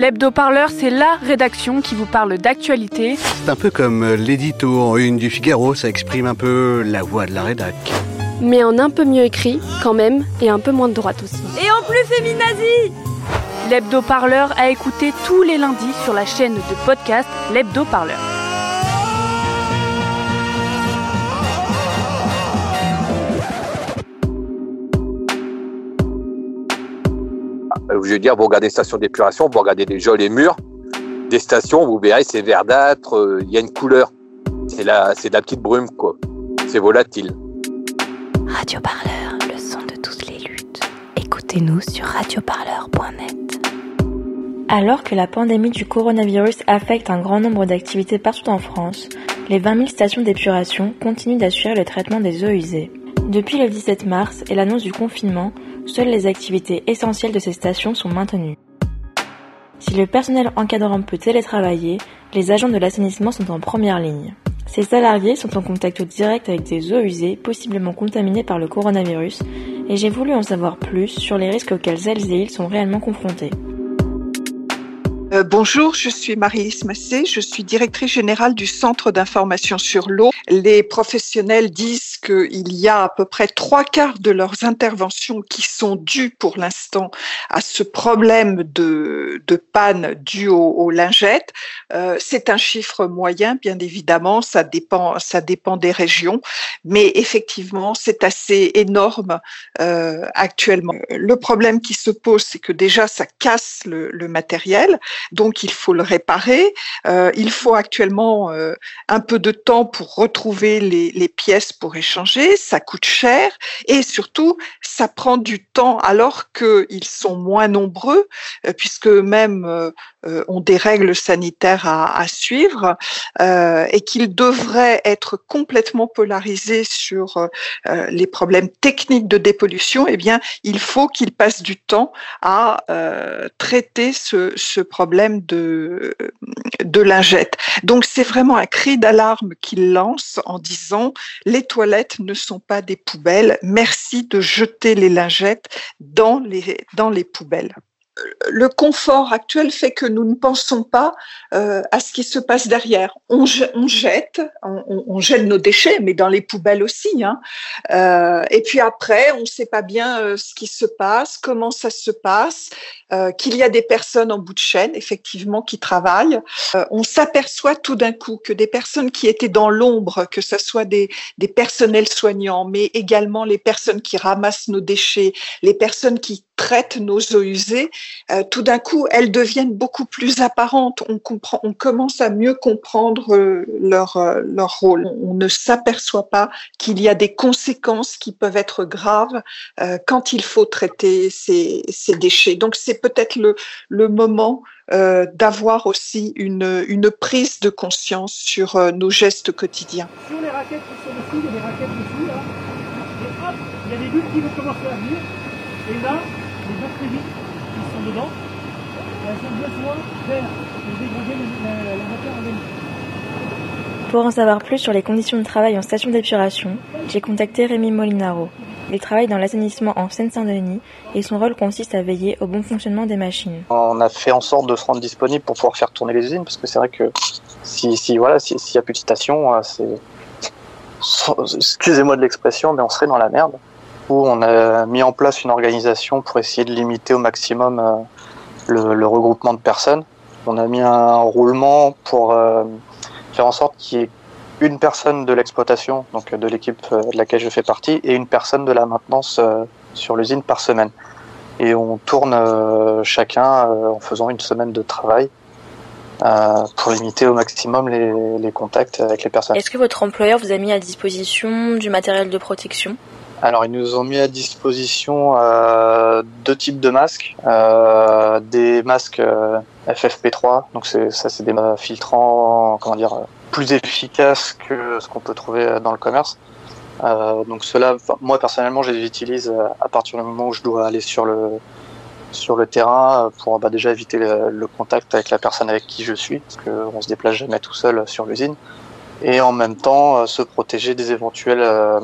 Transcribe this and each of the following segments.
L'hebdo-parleur, c'est la rédaction qui vous parle d'actualité. C'est un peu comme euh, l'édito en une du Figaro, ça exprime un peu la voix de la rédac. Mais en un peu mieux écrit, quand même, et un peu moins de droite aussi. Et en plus féminazi L'hebdo-parleur a écouté tous les lundis sur la chaîne de podcast L'hebdo-parleur. Je veux dire, vous regardez des stations d'épuration, vous regardez des jolis murs, des stations, vous verrez, c'est verdâtre, euh, il y a une couleur. C'est la, c'est de la petite brume, quoi. C'est volatile. Radio Parleur, le son de toutes les luttes. Écoutez-nous sur radioparleur.net. Alors que la pandémie du coronavirus affecte un grand nombre d'activités partout en France, les 20 000 stations d'épuration continuent d'assurer le traitement des eaux usées. Depuis le 17 mars et l'annonce du confinement, seules les activités essentielles de ces stations sont maintenues. Si le personnel encadrant peut télétravailler, les agents de l'assainissement sont en première ligne. Ces salariés sont en contact direct avec des eaux usées possiblement contaminées par le coronavirus et j'ai voulu en savoir plus sur les risques auxquels elles et ils sont réellement confrontés. Euh, bonjour, je suis Marie-Lise Massé, je suis directrice générale du Centre d'information sur l'eau. Les professionnels disent qu'il y a à peu près trois quarts de leurs interventions qui sont dues pour l'instant à ce problème de, de panne dû aux, aux lingettes. Euh, C'est un chiffre moyen, bien évidemment, ça dépend, ça dépend des régions, mais effectivement, c'est assez énorme euh, actuellement. Le problème qui se pose, c'est que déjà, ça casse le, le matériel donc il faut le réparer. Euh, il faut actuellement euh, un peu de temps pour retrouver les, les, pièces pour échanger. Ça coûte cher et surtout ça prend du temps alors qu'ils sont moins nombreux euh, puisque même ont des règles sanitaires à, suivre euh, et qu'ils devraient être complètement polarisés sur les problèmes techniques de dépollution. Eh bien, il faut qu'ils passent du temps à traiter ce, problème de, de lingettes. Donc c'est vraiment un cri d'alarme qu'il lance en disant les toilettes ne sont pas des poubelles, merci de jeter les lingettes dans les, dans les poubelles le confort actuel fait que nous ne pensons pas euh, à ce qui se passe derrière. On, jette, on, on, jette nos déchets, mais dans les poubelles aussi. Hein. Euh, et puis après, on ne sait pas bien euh, ce qui se passe, comment ça se passe, qu'il y a des personnes en bout de chaîne, effectivement, qui travaillent. On s'aperçoit tout d'un coup que des personnes qui étaient dans l'ombre, que ce soit des personnels soignants, mais également les personnes qui ramassent nos déchets, les personnes qui traitent nos eaux usées, euh, tout d'un coup, elles deviennent beaucoup plus apparentes. On comprend, on commence à mieux comprendre euh, leur euh, leur rôle. On, ne s'aperçoit pas qu'il y a des conséquences qui peuvent être graves quand il faut traiter ces, ces déchets. Donc c'est peut-être le le moment d'avoir aussi une, une prise de conscience sur nos gestes quotidiens. Sur les raquettes qui sont il y a des raquettes hop, il y a des bulles qui vont commencer à venir. Et là, les bactéries qui sont dedans, elles ont besoin d'air pour dégrader la, la, la matière organique. Pour en savoir plus sur les conditions de travail en station d'épuration, j'ai contacté Rémi Molinaro. Il travaille dans l'assainissement en Seine-Saint-Denis et son rôle consiste à veiller au bon fonctionnement des machines. On a fait en sorte de se rendre disponible pour pouvoir faire tourner les usines parce que c'est vrai que si, si voilà s'il si n'y a plus de station, euh, c'est excusez-moi de l'expression, mais on serait dans la merde. On a mis en place une organisation pour essayer de limiter au maximum euh, le, regroupement de personnes. On a mis un roulement pour euh, faire en sorte qu'il y ait une personne de l'exploitation, donc de l'équipe de laquelle je fais partie, et une personne de la maintenance sur l'usine par semaine. Et on tourne euh, chacun euh, en faisant une semaine de travail euh, pour limiter au maximum les, les, contacts avec les personnes. Est-ce que votre employeur vous a mis à disposition du matériel de protection? Alors ils nous ont mis à disposition deux types de masques, des masques FFP3, donc ça c'est des filtrants, comment dire, plus efficaces que ce qu'on peut trouver dans le commerce. Euh, donc cela, moi personnellement, je les utilise à partir du moment où je dois aller sur le sur le terrain pour bah, déjà éviter le, le, contact avec la personne avec qui je suis, parce qu'on se déplace jamais tout seul sur l'usine, et en même temps euh, se protéger des éventuelles euh,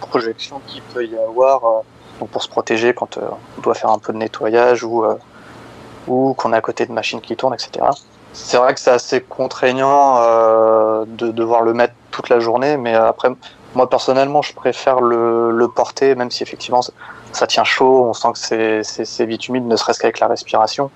projections qu'il peut y avoir, donc pour se protéger quand on doit faire un peu de nettoyage ou ou qu'on est à côté de machines qui tournent, etc. C'est vrai que c'est assez contraignant euh, de devoir le mettre toute la journée, mais après, moi personnellement, je préfère le, le porter, même si effectivement ça, tient chaud, on sent que c'est vite humide, ne serait-ce qu'avec la respiration.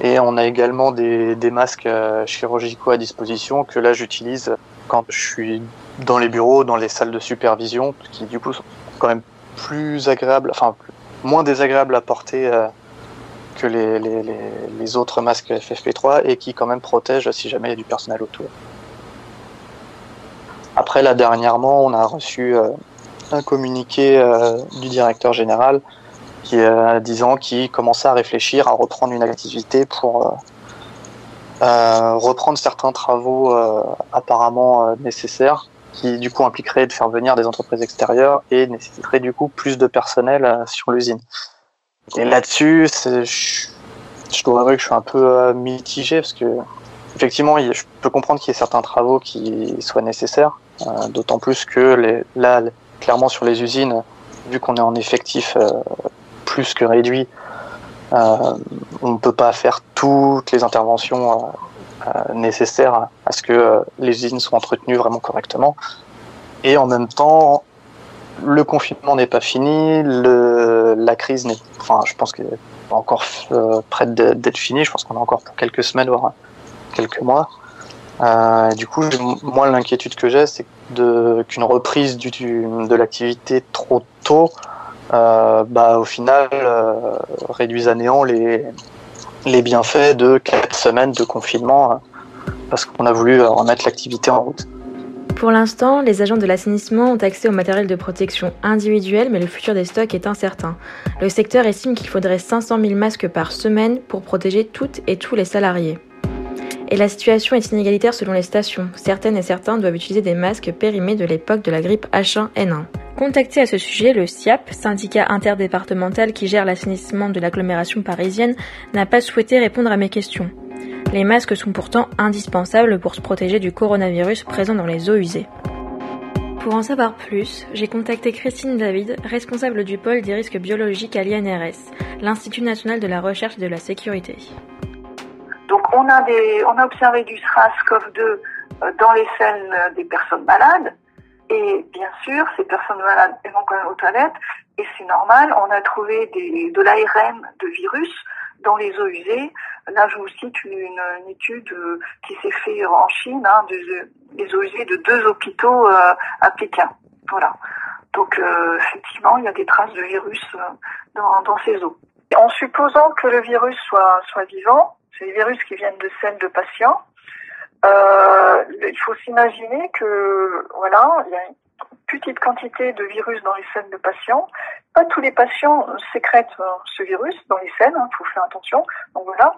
Et on a également des, des masques euh, chirurgicaux à disposition que là j'utilise quand je suis dans les bureaux, dans les salles de supervision, qui du coup sont quand même plus agréables, enfin moins désagréables à porter euh, que les, autres masques FFP3 et qui quand même protègent si jamais il y a du personnel autour. Après, là, dernièrement, on a reçu euh, un communiqué euh, du directeur général qui disant qu'il commençait à réfléchir à reprendre une activité pour reprendre certains travaux apparemment nécessaires qui du coup impliquerait de faire venir des entreprises extérieures et nécessiterait du coup plus de personnel sur l'usine. Et là-dessus, je, dois avouer que je suis un peu euh, mitigé parce que effectivement, je peux comprendre qu'il y ait certains travaux qui soient nécessaires, euh, d'autant plus que là, clairement sur les usines, vu qu'on est en effectif euh, plus que réduit, on ne peut pas faire toutes les interventions nécessaires à ce que les usines soient entretenues vraiment correctement. Et en même temps, le confinement n'est pas fini, la crise n'est, enfin, je pense qu'elle encore euh, près d'être finie. Je pense qu'on a encore pour quelques semaines, voire quelques mois. Euh, du coup, moi, l'inquiétude que j'ai, c'est qu'une reprise de l'activité trop tôt, euh, bah, au final, euh, réduise à néant les, les bienfaits de quatre semaines de confinement, hein, parce qu'on a voulu remettre l'activité en route. Pour l'instant, les agents de l'assainissement ont accès au matériel de protection individuel, mais le futur des stocks est incertain. Le secteur estime qu'il faudrait 500 000 masques par semaine pour protéger toutes et tous les salariés. Et la situation est inégalitaire selon les stations. Certaines et certains doivent utiliser des masques périmés de l'époque de la grippe H1N1. Contacté à ce sujet, le SIAP, syndicat interdépartemental qui gère l'assainissement de l'agglomération parisienne, n'a pas souhaité répondre à mes questions. Les masques sont pourtant indispensables pour se protéger du coronavirus présent dans les eaux usées. Pour en savoir plus, j'ai contacté Christine David, responsable du pôle des risques biologiques à l'INRS, l'Institut national de la recherche et de la sécurité. Donc on a, des, on a observé du SRAS-CoV-2 euh, dans les selles des personnes malades. Et bien sûr, ces personnes malades vont quand même aux toilettes. Et c'est normal, on a trouvé de l'ARN de virus dans les eaux usées. Là, je vous cite une, étude euh, qui s'est faite en Chine, hein, des, eaux usées de deux hôpitaux euh, à Pékin. Voilà. Donc, effectivement, il y a des traces de virus dans ces eaux. En supposant que le virus soit, soit vivant, c'est des virus qui viennent de selles de patients, euh, il faut s'imaginer que voilà, il y a une petite quantité de virus dans les selles de patients. Pas tous les patients sécrètent euh, ce virus dans les selles, il hein, faut faire attention. Donc voilà.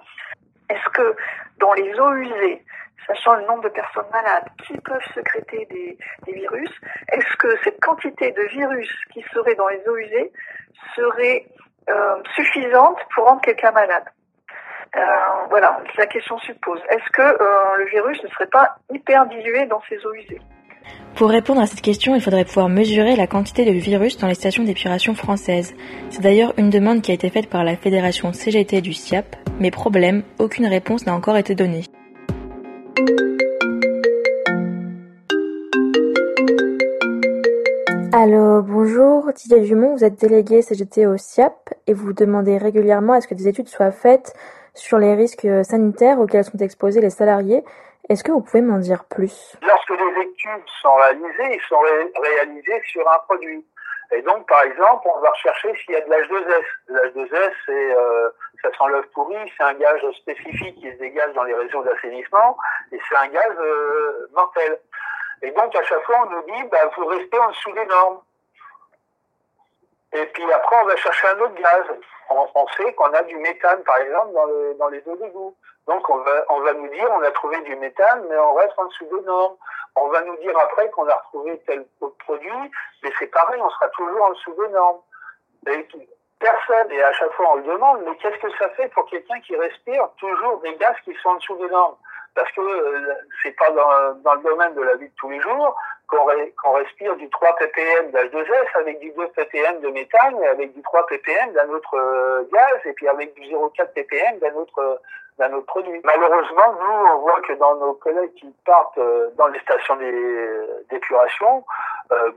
Est-ce que dans les eaux usées, sachant le nombre de personnes malades qui peuvent sécréter des, des virus, est-ce que cette quantité de virus qui serait dans les eaux usées serait euh, suffisante pour rendre quelqu'un malade euh, voilà, la question se pose. Est-ce que euh, le virus ne serait pas hyper dilué dans ces eaux usées? Pour répondre à cette question, il faudrait pouvoir mesurer la quantité de virus dans les stations d'épuration françaises. C'est d'ailleurs une demande qui a été faite par la fédération CGT du SIAP, mais problème, aucune réponse n'a encore été donnée. Allô, bonjour, Didier Dumont, vous êtes délégué CGT au SIAP et vous demandez régulièrement à ce que des études soient faites sur les risques sanitaires auxquels sont exposés les salariés. Est-ce que vous pouvez m'en dire plus? Lorsque les études sont réalisées, ils sont réalisés sur un produit. Et donc, par exemple, on va rechercher s'il y a de l'H2S. L'H2S, c'est euh, ça sent l'œuf pourri, c'est un gaz spécifique qui se dégage dans les réseaux d'assainissement, et c'est un gaz euh, mortel. Et donc, à chaque fois, on nous dit, bah, faut rester en dessous des normes. Et puis après, on va chercher un autre gaz. On, sait qu'on a du méthane, par exemple, dans, dans les eaux d'égout. Donc on va, on va nous dire, on a trouvé du méthane, mais on reste en dessous des normes. On va nous dire après qu'on a retrouvé tel produit, mais c'est pareil, on sera toujours en dessous des normes. Et personne, et à chaque fois on le demande, mais qu'est-ce que ça fait pour quelqu'un qui respire toujours des gaz qui sont en dessous des normes? Parce que euh, c'est pas dans, le domaine de la vie de tous les jours qu'on respire du 3 ppm d'H2S avec du 2 ppm de méthane et avec du 3 ppm d'un autre euh, gaz et puis avec du 0,4 ppm d'un autre d'un autre produit. Malheureusement, nous, on voit que dans nos collègues qui partent euh, dans les stations d'épuration,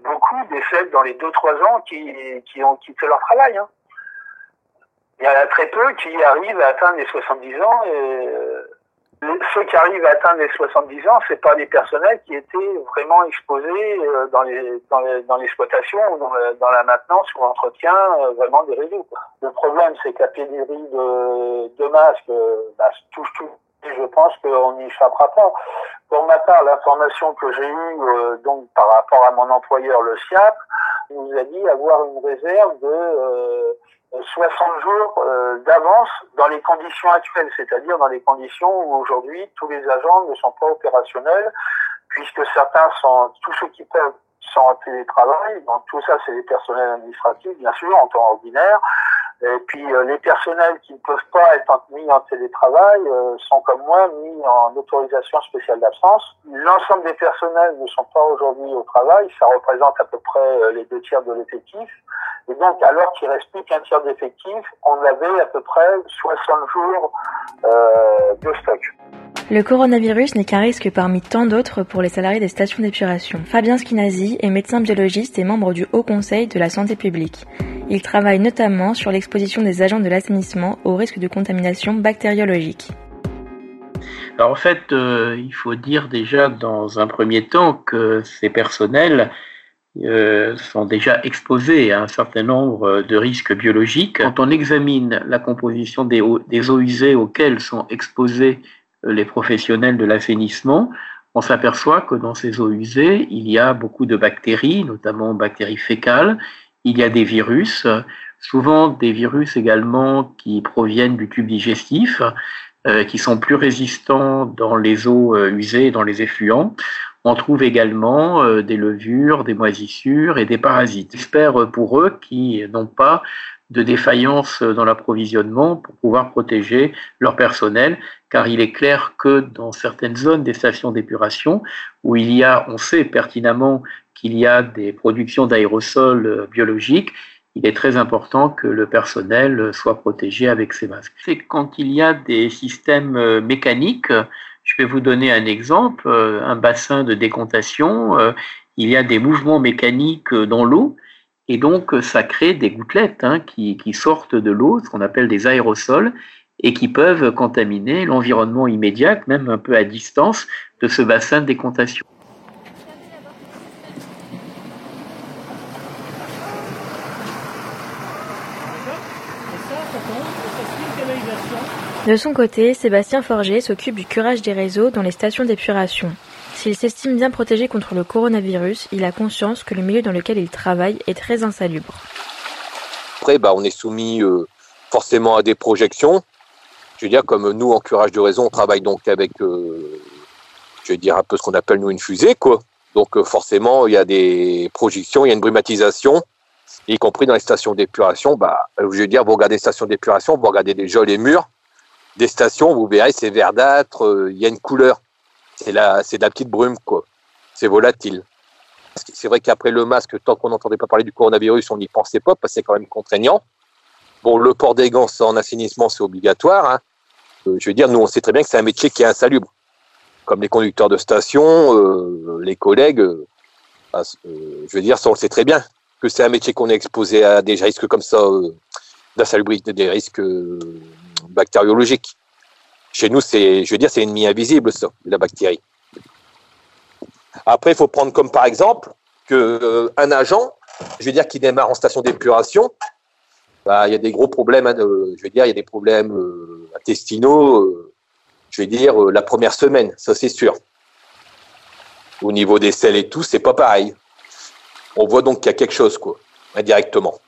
beaucoup décèdent dans les 2-3 ans qui, qui ont quitté leur travail. Hein. Il y en a très peu qui arrivent à atteindre les 70 ans et ceux qui arrivent à atteindre les 70 ans, c'est pas des personnels qui étaient vraiment exposés euh, dans les dans l'exploitation ou dans, la maintenance ou l'entretien euh, vraiment des réseaux. Le problème, c'est que la pénurie de, de masques euh, bah, touche tout. Et je pense qu'on n'y échappera pas. Pour ma part, l'information que j'ai eue donc par rapport à mon employeur, le SIAP, nous a dit avoir une réserve de 60 jours euh, d'avance dans les conditions actuelles, c'est-à-dire dans les conditions où aujourd'hui tous les agents ne sont pas opérationnels, puisque certains sont, tous ceux qui peuvent sont en télétravail, donc tout ça c'est des personnels administratifs bien sûr en temps ordinaire, et puis euh, les personnels qui ne peuvent pas être mis en télétravail euh, sont comme moi mis en autorisation spéciale d'absence. L'ensemble des personnels ne sont pas aujourd'hui au travail, ça représente à peu près les deux tiers de l'effectif. Et donc, alors qu'il reste plus qu'un tiers d'effectif, on avait à peu près 60 jours euh, de stock. Le coronavirus n'est qu'un risque parmi tant d'autres pour les salariés des stations d'épuration. Fabien Skinazi est médecin biologiste et membre du Haut Conseil de la santé publique. Il travaille notamment sur l'exposition des agents de l'assainissement au risque de contamination bactériologique. Alors en fait, euh, il faut dire déjà dans un premier temps que ces personnels euh, sont déjà exposés à un certain nombre de risques biologiques. Quand on examine la composition des eaux, usées auxquelles sont exposés euh, les professionnels de l'assainissement, on s'aperçoit que dans ces eaux usées, il y a beaucoup de bactéries, notamment bactéries fécales, il y a des virus, souvent des virus également qui proviennent du tube digestif, euh, qui sont plus résistants dans les eaux usées, dans les effluents. On trouve également euh, des levures, des moisissures et des parasites. J'espère pour eux qui n'ont pas de défaillance dans l'approvisionnement pour pouvoir protéger leur personnel, car il est clair que dans certaines zones des stations d'épuration, où il y a, on sait pertinemment qu'il y a des productions d'aérosols euh, biologiques, il est très important que le personnel soit protégé avec ces masques. C'est quand il y a des systèmes euh, mécaniques je vais vous donner un exemple, euh, un bassin de décontation, euh, il y a des mouvements mécaniques euh, dans l'eau, et donc ça crée des gouttelettes hein, qui, qui, sortent de l'eau, ce qu'on appelle des aérosols, et qui peuvent contaminer l'environnement immédiat, même un peu à distance de ce bassin de décontation. De son côté, Sébastien Forger s'occupe du curage des réseaux dans les stations d'épuration. S'il s'estime bien protégé contre le coronavirus, il a conscience que le milieu dans lequel il travaille est très insalubre. Après, bah, on est soumis euh, forcément à des projections. Je veux dire, comme nous, en curage de réseau, on travaille donc avec, euh, je vais dire, un peu ce qu'on appelle, nous, une fusée, quoi. Donc, euh, forcément, il y a des projections, il y a une brumatisation, y compris dans les stations d'épuration. Bah, je veux dire, vous regardez les stations d'épuration, vous regardez déjà les murs, des stations, vous verrez, c'est verdâtre, euh, il y a une couleur. C'est c'est de la petite brume, quoi. C'est volatile. C'est vrai qu'après le masque, tant qu'on n'entendait pas parler du coronavirus, on n'y pensait pas, parce que c'est quand même contraignant. Bon, le port des gants en assainissement, c'est obligatoire. Hein. Euh, je veux dire, nous, on sait très bien que c'est un métier qui est insalubre. Comme les conducteurs de station, euh, les collègues, bah, je veux dire, ça, on le sait très bien, que c'est un métier qu'on est exposé à des risques comme ça, d'insalubrité, des risques bactériologique. Chez nous, c'est, je veux dire, c'est ennemi invisible, ça, la bactérie. Après, il faut prendre comme par exemple que euh, agent, je veux dire, qui démarre en station d'épuration, bah, il y a des gros problèmes. Hein, je veux dire, il y a des problèmes euh, intestinaux. Euh, je veux dire, la première semaine, ça c'est sûr. Au niveau des selles et tout, c'est pas pareil. On voit donc qu'il y a quelque chose, quoi, indirectement.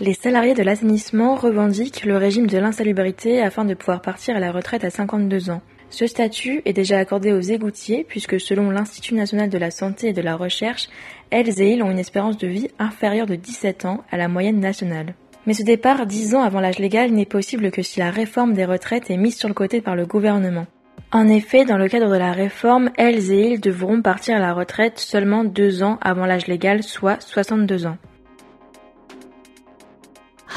Les salariés de l'assainissement revendiquent le régime de l'insalubrité afin de pouvoir partir à la retraite à 52 ans. Ce statut est déjà accordé aux égoutiers puisque selon l'Institut national de la santé et de la recherche, elles et ils ont une espérance de vie inférieure de 17 ans à la moyenne nationale. Mais ce départ 10 ans avant l'âge légal n'est possible que si la réforme des retraites est mise sur le côté par le gouvernement. En effet, dans le cadre de la réforme, elles et ils devront partir à la retraite seulement deux ans avant l'âge légal, soit 62 ans.